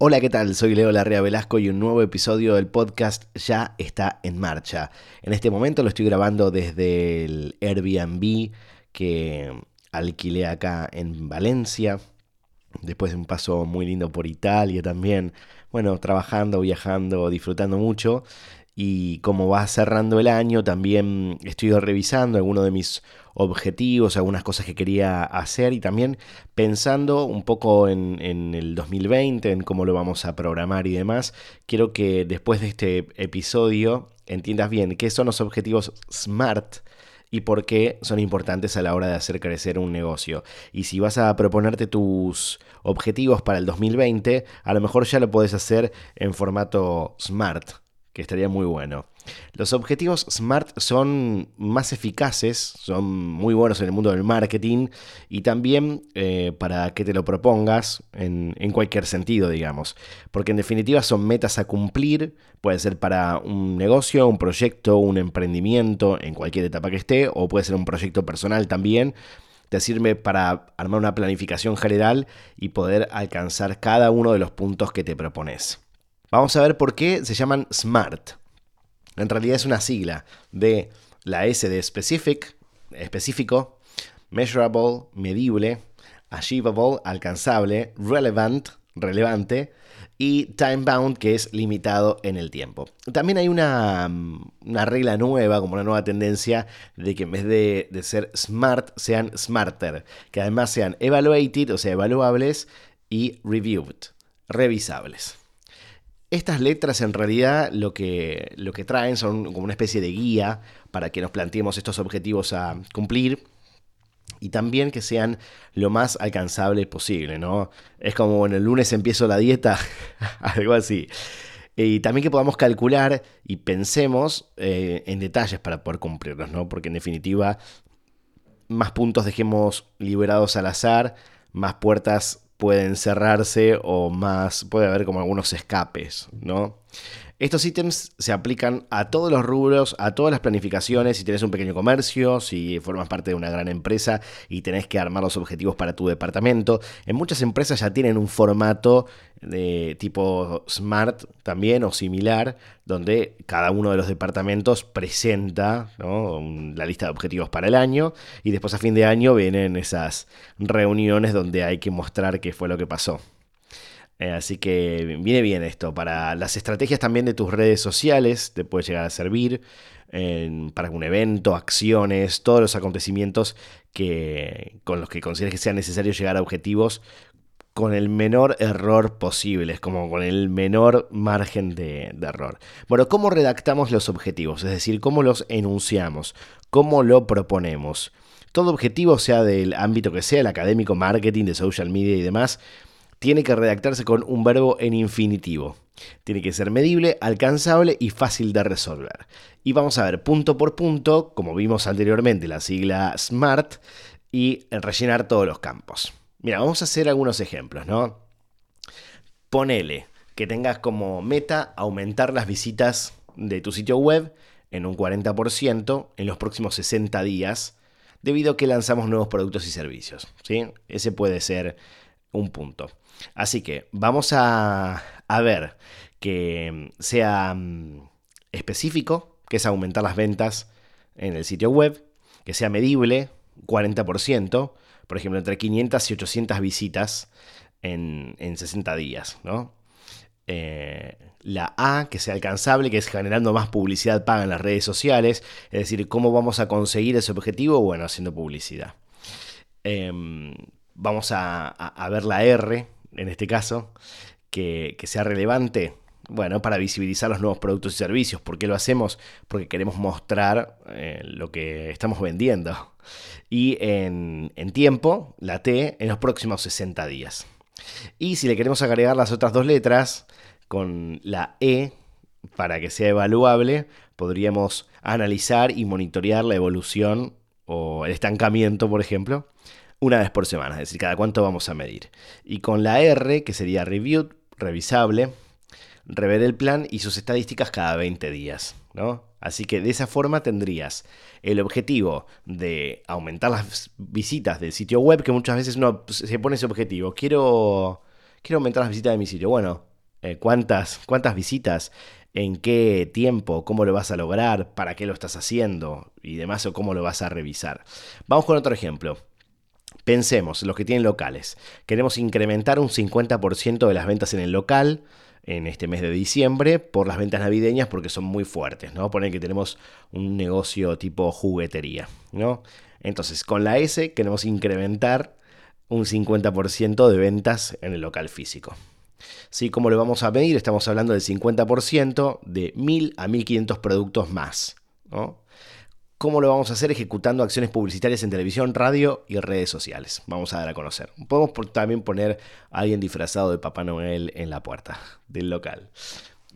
Hola, ¿qué tal? Soy Leo Larrea Velasco y un nuevo episodio del podcast ya está en marcha. En este momento lo estoy grabando desde el Airbnb que alquilé acá en Valencia, después de un paso muy lindo por Italia también. Bueno, trabajando, viajando, disfrutando mucho y como va cerrando el año, también estoy revisando algunos de mis objetivos, algunas cosas que quería hacer y también pensando un poco en, el 2020, en cómo lo vamos a programar y demás. Quiero que después de este episodio entiendas bien qué son los objetivos SMART y por qué son importantes a la hora de hacer crecer un negocio. Y si vas a proponerte tus objetivos para el 2020, a lo mejor ya lo puedes hacer en formato SMART que estaría muy bueno. Los objetivos SMART son más eficaces, son muy buenos en el mundo del marketing y también eh, para que te lo propongas en, en, cualquier sentido, digamos. Porque en definitiva son metas a cumplir, puede ser para un negocio, un proyecto, un emprendimiento, en cualquier etapa que esté, o puede ser un proyecto personal también. Te sirve para armar una planificación general y poder alcanzar cada uno de los puntos que te propones. Vamos a ver por qué se llaman SMART. En realidad es una sigla de la S de specific, específico, measurable, medible, achievable, alcanzable, relevant, relevante, y time bound, que es limitado en el tiempo. También hay una, una regla nueva, como una nueva tendencia, de que en vez de, de, ser smart, sean smarter, que además sean evaluated, o sea, evaluables, y reviewed, revisables. Estas letras en realidad lo que, lo que traen son como una especie de guía para que nos planteemos estos objetivos a cumplir y también que sean lo más alcanzables posible, ¿no? Es como en el lunes empiezo la dieta, algo así. Y también que podamos calcular y pensemos eh, en detalles para poder cumplirlos, ¿no? Porque en definitiva, más puntos dejemos liberados al azar, más puertas pueden cerrarse o más, puede haber como algunos escapes, ¿no? Estos ítems se aplican a todos los rubros, a todas las planificaciones. Si tienes un pequeño comercio, si formas parte de una gran empresa y tenés que armar los objetivos para tu departamento. En muchas empresas ya tienen un formato de tipo Smart también o similar, donde cada uno de los departamentos presenta la lista de objetivos para el año y después a fin de año vienen esas reuniones donde hay que mostrar qué fue lo que pasó. Eh, así que viene bien esto. Para las estrategias también de tus redes sociales te puede llegar a servir para un evento, acciones, todos los acontecimientos que, con los que consideres que sea necesario llegar a objetivos con el menor error posible, es como con el menor margen de, de, error. Bueno, ¿cómo redactamos los objetivos? Es decir, ¿cómo los enunciamos? ¿Cómo lo proponemos? Todo objetivo, sea del ámbito que sea, el académico, marketing, de social media y demás, tiene que redactarse con un verbo en infinitivo. Tiene que ser medible, alcanzable y fácil de resolver. Y vamos a ver punto por punto, como vimos anteriormente, la sigla SMART y rellenar todos los campos. Mira, vamos a hacer algunos ejemplos, ¿no? Ponele que tengas como meta aumentar las visitas de tu sitio web en un 40% en los próximos 60 días debido a que lanzamos nuevos productos y servicios. ¿sí? Ese puede ser un punto. Así que vamos a, ver que sea mm, específico, que es aumentar las ventas en el sitio web, que sea medible, 40%, por ejemplo, entre 500 y 800 visitas en, 60 días, ¿no? Eh, la A, que sea alcanzable, que es generando más publicidad paga en las redes sociales, es decir, ¿cómo vamos a conseguir ese objetivo? Bueno, haciendo publicidad. Em, vamos a, ver la R, en este caso, que, sea relevante. Bueno, para visibilizar los nuevos productos y servicios. ¿Por qué lo hacemos? Porque queremos mostrar eh, lo que estamos vendiendo. Y en, en tiempo, la T, en los próximos 60 días. Y si le queremos agregar las otras dos letras, con la E, para que sea evaluable, podríamos analizar y monitorear la evolución o el estancamiento, por ejemplo, una vez por semana, es decir, cada cuánto vamos a medir. Y con la R, que sería review, revisable, rever el plan y sus estadísticas cada 20 días, ¿no? Así que de esa forma tendrías el objetivo de aumentar las visitas del sitio web, que muchas veces uno se pone ese objetivo. Quiero, quiero aumentar las visitas de mi sitio. Bueno, eh, cuántas, cuántas visitas, en qué tiempo, cómo lo vas a lograr, para qué lo estás haciendo y demás o cómo lo vas a revisar. Vamos con otro ejemplo. Pensemos, los que tienen locales. Queremos incrementar un 50% de las ventas en el local en este mes de diciembre por las ventas navideñas porque son muy fuertes, ¿no? Ponen que tenemos un negocio tipo juguetería, ¿no? Entonces, con la S queremos incrementar un 50% de ventas en el local físico. ¿Sí? ¿Cómo lo vamos a medir? Estamos hablando del 50% de 1000 a 1500 productos más. ¿Cómo lo vamos a hacer? Ejecutando acciones publicitarias en televisión, radio y redes sociales. Vamos a dar a conocer. Podemos también poner a alguien disfrazado de Papá Noel en la puerta del local.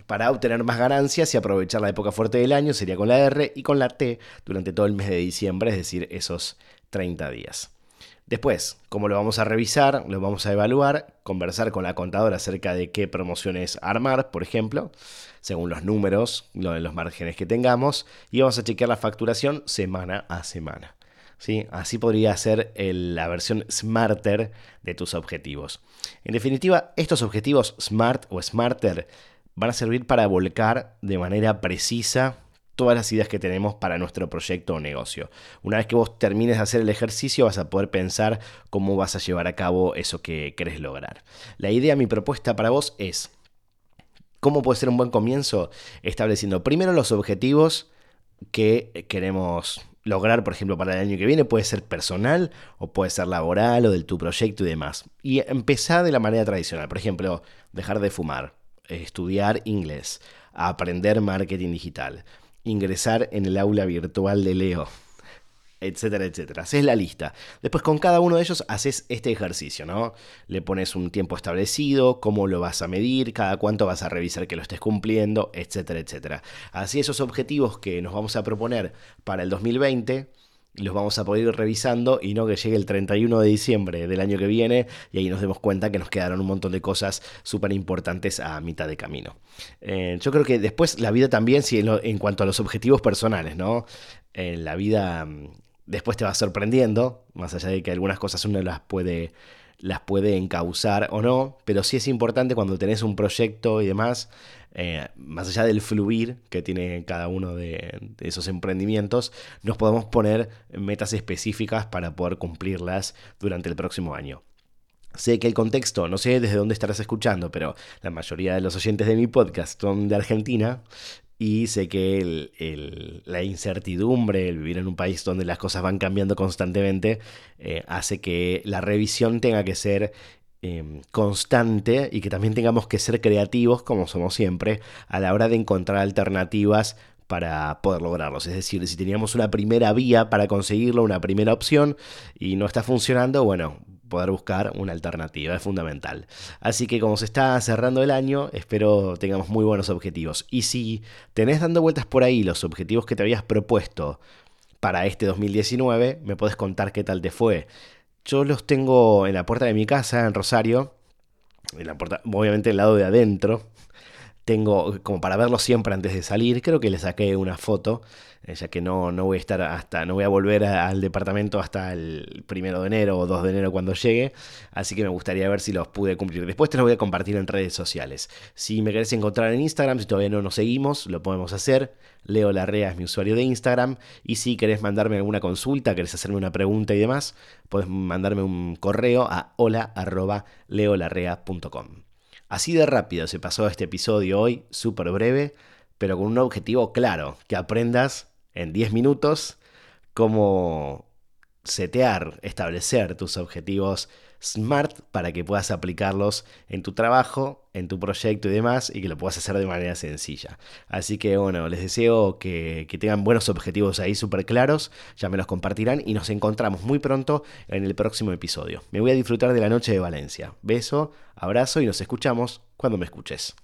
Para obtener más ganancias y aprovechar la época fuerte del año sería con la R y con la T durante todo el mes de diciembre, es decir, esos 30 días. Después, como lo vamos a revisar, lo vamos a evaluar, conversar con la contadora acerca de qué promociones armar, por ejemplo, según los números, los márgenes que tengamos, y vamos a chequear la facturación semana a semana. ¿Sí? Así podría ser la versión smarter de tus objetivos. En definitiva, estos objetivos smart o smarter van a servir para volcar de manera precisa todas las ideas que tenemos para nuestro proyecto o negocio. Una vez que vos termines de hacer el ejercicio vas a poder pensar cómo vas a llevar a cabo eso que querés lograr. La idea, mi propuesta para vos es, ¿cómo puede ser un buen comienzo? Estableciendo primero los objetivos que queremos lograr, por ejemplo, para el año que viene, puede ser personal o puede ser laboral o del tu proyecto y demás. Y empezar de la manera tradicional, por ejemplo, dejar de fumar, estudiar inglés, aprender marketing digital, ingresar en el aula virtual de Leo, etcétera, etcétera. Haces la lista. Después con cada uno de ellos haces este ejercicio, ¿no? Le pones un tiempo establecido, cómo lo vas a medir, cada cuánto vas a revisar que lo estés cumpliendo, etcétera, etcétera. Así esos objetivos que nos vamos a proponer para el 2020 los vamos a poder ir revisando y no que llegue el 31 de diciembre del año que viene y ahí nos demos cuenta que nos quedaron un montón de cosas súper importantes a mitad de camino. Eh, yo creo que después la vida también, si en, cuanto a los objetivos personales, ¿no? En la vida mm, después te va sorprendiendo, más allá de que algunas cosas uno las puede las puede encauzar o no, pero sí es importante cuando tenés un proyecto y demás, eh, más allá del fluir que tiene cada uno de, esos emprendimientos, nos podemos poner metas específicas para poder cumplirlas durante el próximo año. Sé que el contexto, no sé desde dónde estarás escuchando, pero la mayoría de los oyentes de mi podcast son de Argentina y sé que la incertidumbre, el vivir en un país donde las cosas van cambiando constantemente, eh, hace que la revisión tenga que ser em, constante y que también tengamos que ser creativos, como somos siempre, a la hora de encontrar alternativas para poder lograrlos. Es decir, si teníamos una primera vía para conseguirlo, una primera opción, y no está funcionando, bueno, poder buscar una alternativa, es fundamental. Así que como se está cerrando el año, espero tengamos muy buenos objetivos. Y si tenés dando vueltas por ahí los objetivos que te habías propuesto para este 2019, me podés contar qué tal te fue. Yo los tengo en la puerta de mi casa, en Rosario, en la puerta, obviamente el lado de adentro, tengo como para verlo siempre antes de salir, creo que le saqué una foto, eh, ya que no, no voy a estar hasta, no voy a volver al departamento hasta el primero de enero o 2 de enero cuando llegue, así que me gustaría ver si los pude cumplir. Después te los voy a compartir en redes sociales. Si me querés encontrar en Instagram, si todavía no nos seguimos, lo podemos hacer. Leo Larrea es mi usuario de Instagram. Y si querés mandarme alguna consulta, querés hacerme una pregunta y demás, puedes mandarme un correo a hola.leolarrea.com. Así de rápido se pasó este episodio hoy, súper breve, pero con un objetivo claro, que aprendas en 10 minutos cómo setear, establecer tus objetivos SMART para que puedas aplicarlos en tu trabajo, en tu proyecto y demás, y que lo puedas hacer de manera sencilla. Así que bueno, les deseo que, que tengan buenos objetivos ahí súper claros, ya me los compartirán y nos encontramos muy pronto en el próximo episodio. Me voy a disfrutar de la noche de Valencia. Beso, abrazo y nos escuchamos cuando me escuches.